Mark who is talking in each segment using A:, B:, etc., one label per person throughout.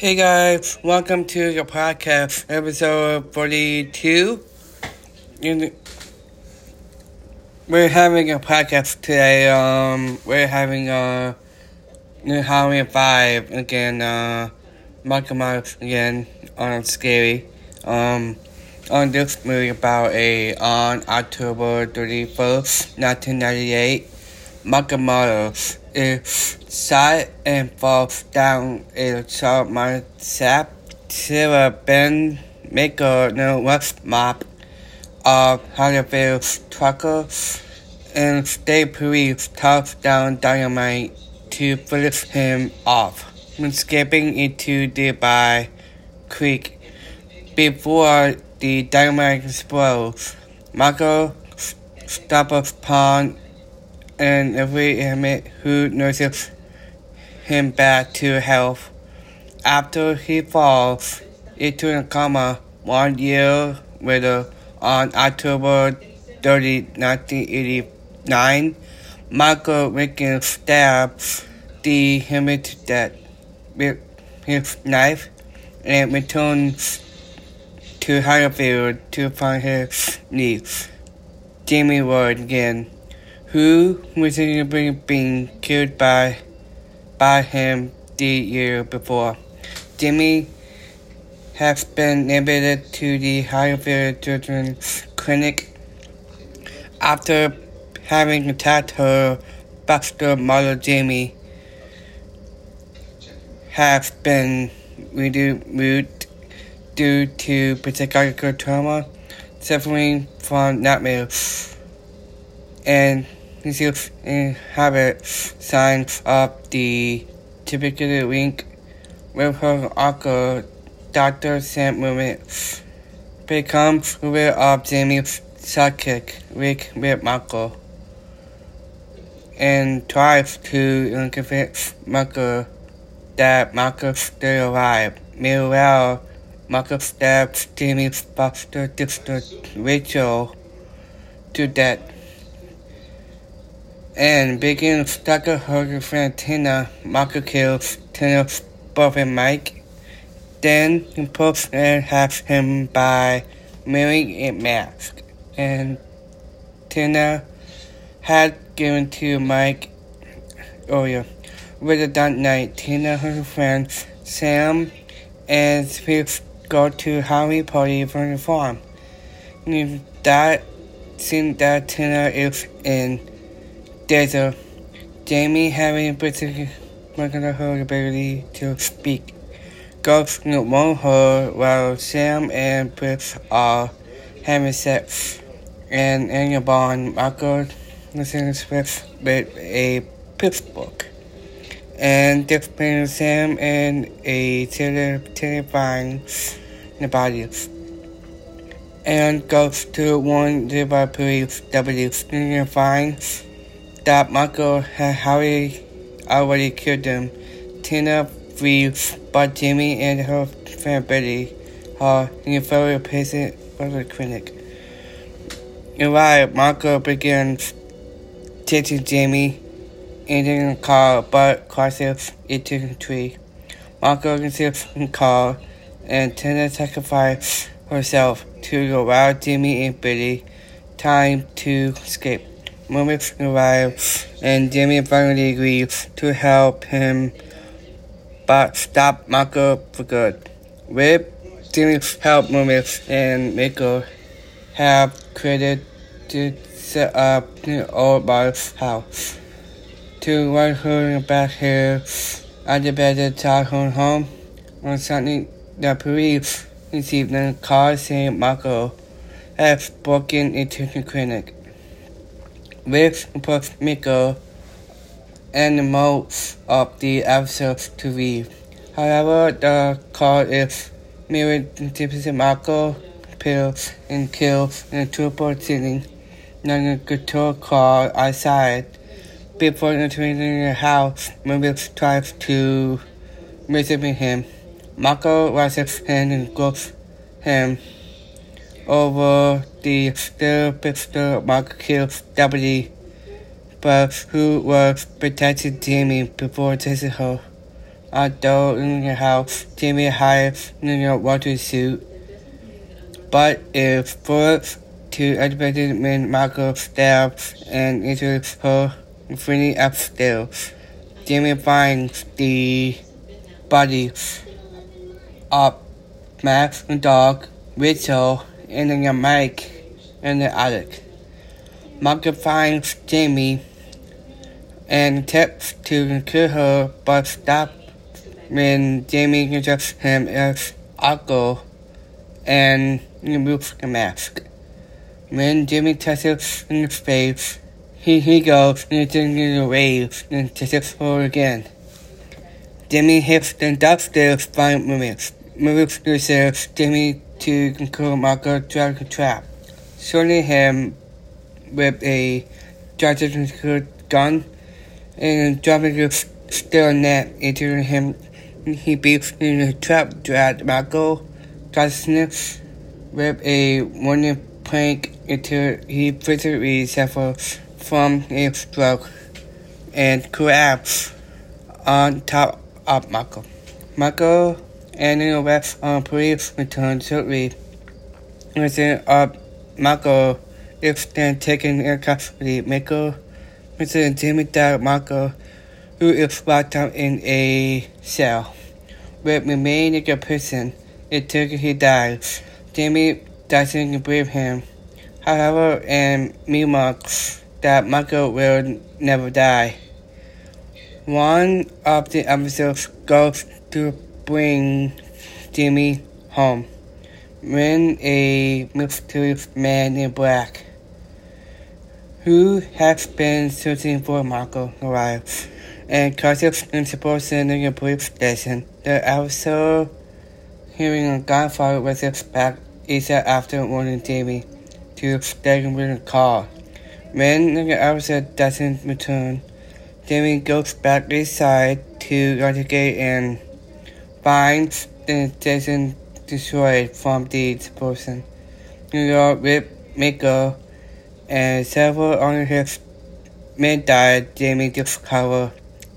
A: Hey guys, welcome to the podcast, episode 42. We're having a podcast today. Um, we're having a new Halloween 5 again, uh, Michael Myers again on Scary. Um, on this movie about a, on October 31st, 1998, Myers is shot and falls down a sharp sap. Sarah Ben Maker no West Mop of Hollywood trucker and state police toss down dynamite to finish him off when escaping into nearby creek. Before the dynamite explodes, Michael stumbles upon and every inmate who nurses him back to health. After he falls into a coma one year later on October 30, 1989, Michael Rickens stabs the inmate to death with his knife and returns to Hollywood to find his niece, Jamie Ward again who was being killed by by him the year before. Jimmy has been admitted to the Highfield Children's Clinic after having attacked her foster mother Jamie has been removed due to psychological trauma suffering from nightmares and you eh, inhabit signs of the typical link with her uncle, Dr. Sam Movement, becomes aware of Jamie's sidekick, Rick Michael, and tries to convince Michael that Michael still alive. Meanwhile, Michael stabs Jamie's foster sister Rachel to death and begins stalking her friend Tina. Michael kills Tina's boyfriend Mike. Then imposes and has him by wearing a mask. And Tina had given to Mike earlier. With that night, Tina, her friend Sam, and Spears go to Halloween party for the farm. And That scene that Tina is in there's a Jamie having particular her ability to speak. Ghost won't her while Sam and Chris are having sex. And in a bond, Michael listens with, with a pitchfork. And brings Sam and a terrifying the bodies. And goes to one nearby police W. Finds that Michael uh, had already, already killed them. Tina flees, but Jamie and her friend Betty are in a very patient for the clinic. Meanwhile, Michael begins chasing Jamie in a car, but crashes into a tree. Michael conceals the car, and Tina sacrifices herself to allow Jamie and Betty time to escape moments arrive, and Jamie finally agrees to help him, but stop Michael for good. With Jimmy's help, moments and Michael have created to set up the old Mark's house. To run her back here at the better childhood home, on Sunday, the police received a call saying Michael has broken into the clinic with Miko and most of the episodes to read. However, the call is to Marco pills and kills in a triple sitting. Then the guitar call outside. Before entering the house, Mobile tries to visit him. Marco rises hand and goes him over the pistol Mark kills W, but who was protecting Jamie before chasing her. in the house, Jamie hired in a water suit. But if forced to unexpected men Michael stabs and into her freely upstairs. Jamie finds the body of Max and dog, Rachel, and a Mike in the attic. Michael finds Jamie and attempts to kill her, but stops when Jamie considers him as uncle and removes the mask. When Jamie touches in his face, he, he goes into the waves and touches her again. Jamie hits the downstairs find moves. To serve Jamie to conclude Marco drug trap. Shooting him with a gigantic gun and dropping a steel net into him. He beats in the trap drag Marco Johnson with a warning prank until he physically suffers from a stroke and collapses on top of Marco. Marco and the rest of police return shortly. Instead of Marco is then taken in custody. Marco, Mr. Jimmy Doug Marco, who is locked up in a cell, will remain in prison until he dies. Jimmy doesn't believe him. However, and remarks that Michael will never die. One of the episodes goes to bring Jimmy home when a mysterious man in black who has been searching for Michael arrives and causes principal sending a police station. The episode hearing a gunfire his back is after warning Jamie to stay with the car. When the officer doesn't return, Jamie goes back inside to investigate and finds the station destroyed from the explosion. New York Rip Maker and several other his men died. Jamie discovered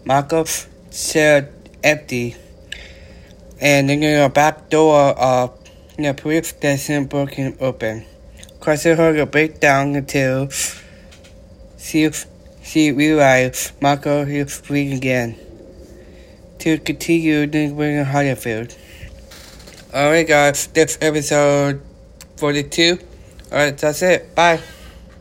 A: Markov cell empty and then the back door of the police station broken open causing her to break down until she, she realized Marco is free again to continue living in Hollywood. Alright guys, this episode 42. Alright, that's it. Bye.